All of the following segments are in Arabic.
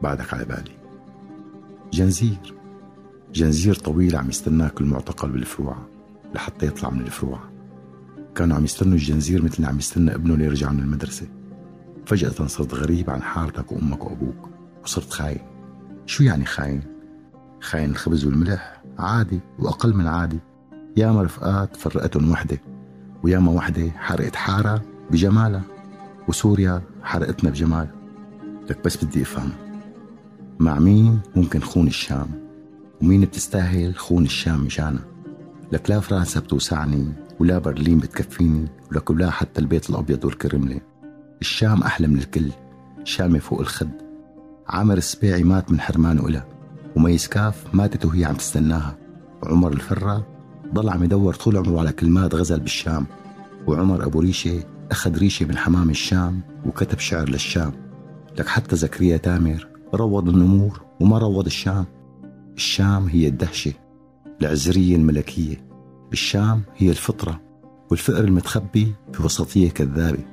وبعدك على بالي. جنزير. جنزير طويل عم يستناك المعتقل بالفروعة لحتى يطلع من الفروعة كانوا عم يستنوا الجنزير مثل عم يستنى ابنه ليرجع من المدرسة. فجأة صرت غريب عن حارتك وأمك وأبوك وصرت خاين. شو يعني خاين؟ خاين الخبز والملح. عادي وأقل من عادي. ياما رفقات فرقتهم وحدة وياما وحدة حرقت حارة بجمالها وسوريا حرقتنا بجمالها. لك بس بدي أفهم. مع مين ممكن خون الشام؟ ومين بتستاهل خون الشام مشانها لك لا فرنسا بتوسعني ولا برلين بتكفيني ولك ولا حتى البيت الأبيض والكرملة. الشام أحلى من الكل شامة فوق الخد. عامر السبيعي مات من حرمانه إلها وميس كاف ماتت وهي عم تستناها. وعمر الفرة ضل عم يدور طول عمره على كلمات غزل بالشام. وعمر أبو ريشة أخذ ريشة من حمام الشام وكتب شعر للشام. لك حتى زكريا تامر روض النمور وما روض الشام. الشام هي الدهشة العزرية الملكية. الشام هي الفطرة والفقر المتخبي بوسطية كذابة.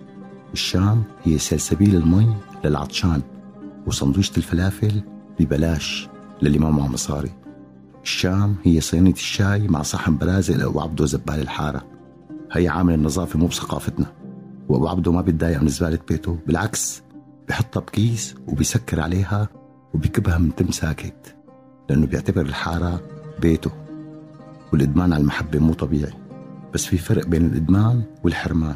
الشام هي سلسبيل المي للعطشان وسندويشة الفلافل ببلاش للي ما معه مصاري الشام هي صينية الشاي مع صحن برازل عبده زبال الحارة. هي عامل النظافة مو بثقافتنا. وأبو عبده ما بيتضايق من زبالة بيته بالعكس بحطها بكيس وبيسكر عليها وبيكبها من تم ساكت لأنه بيعتبر الحارة بيته. والإدمان على المحبة مو طبيعي بس في فرق بين الإدمان والحرمان.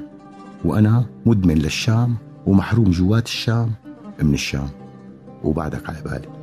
وأنا مدمن للشام ومحروم جوات الشام من الشام. وبعدك على بالي.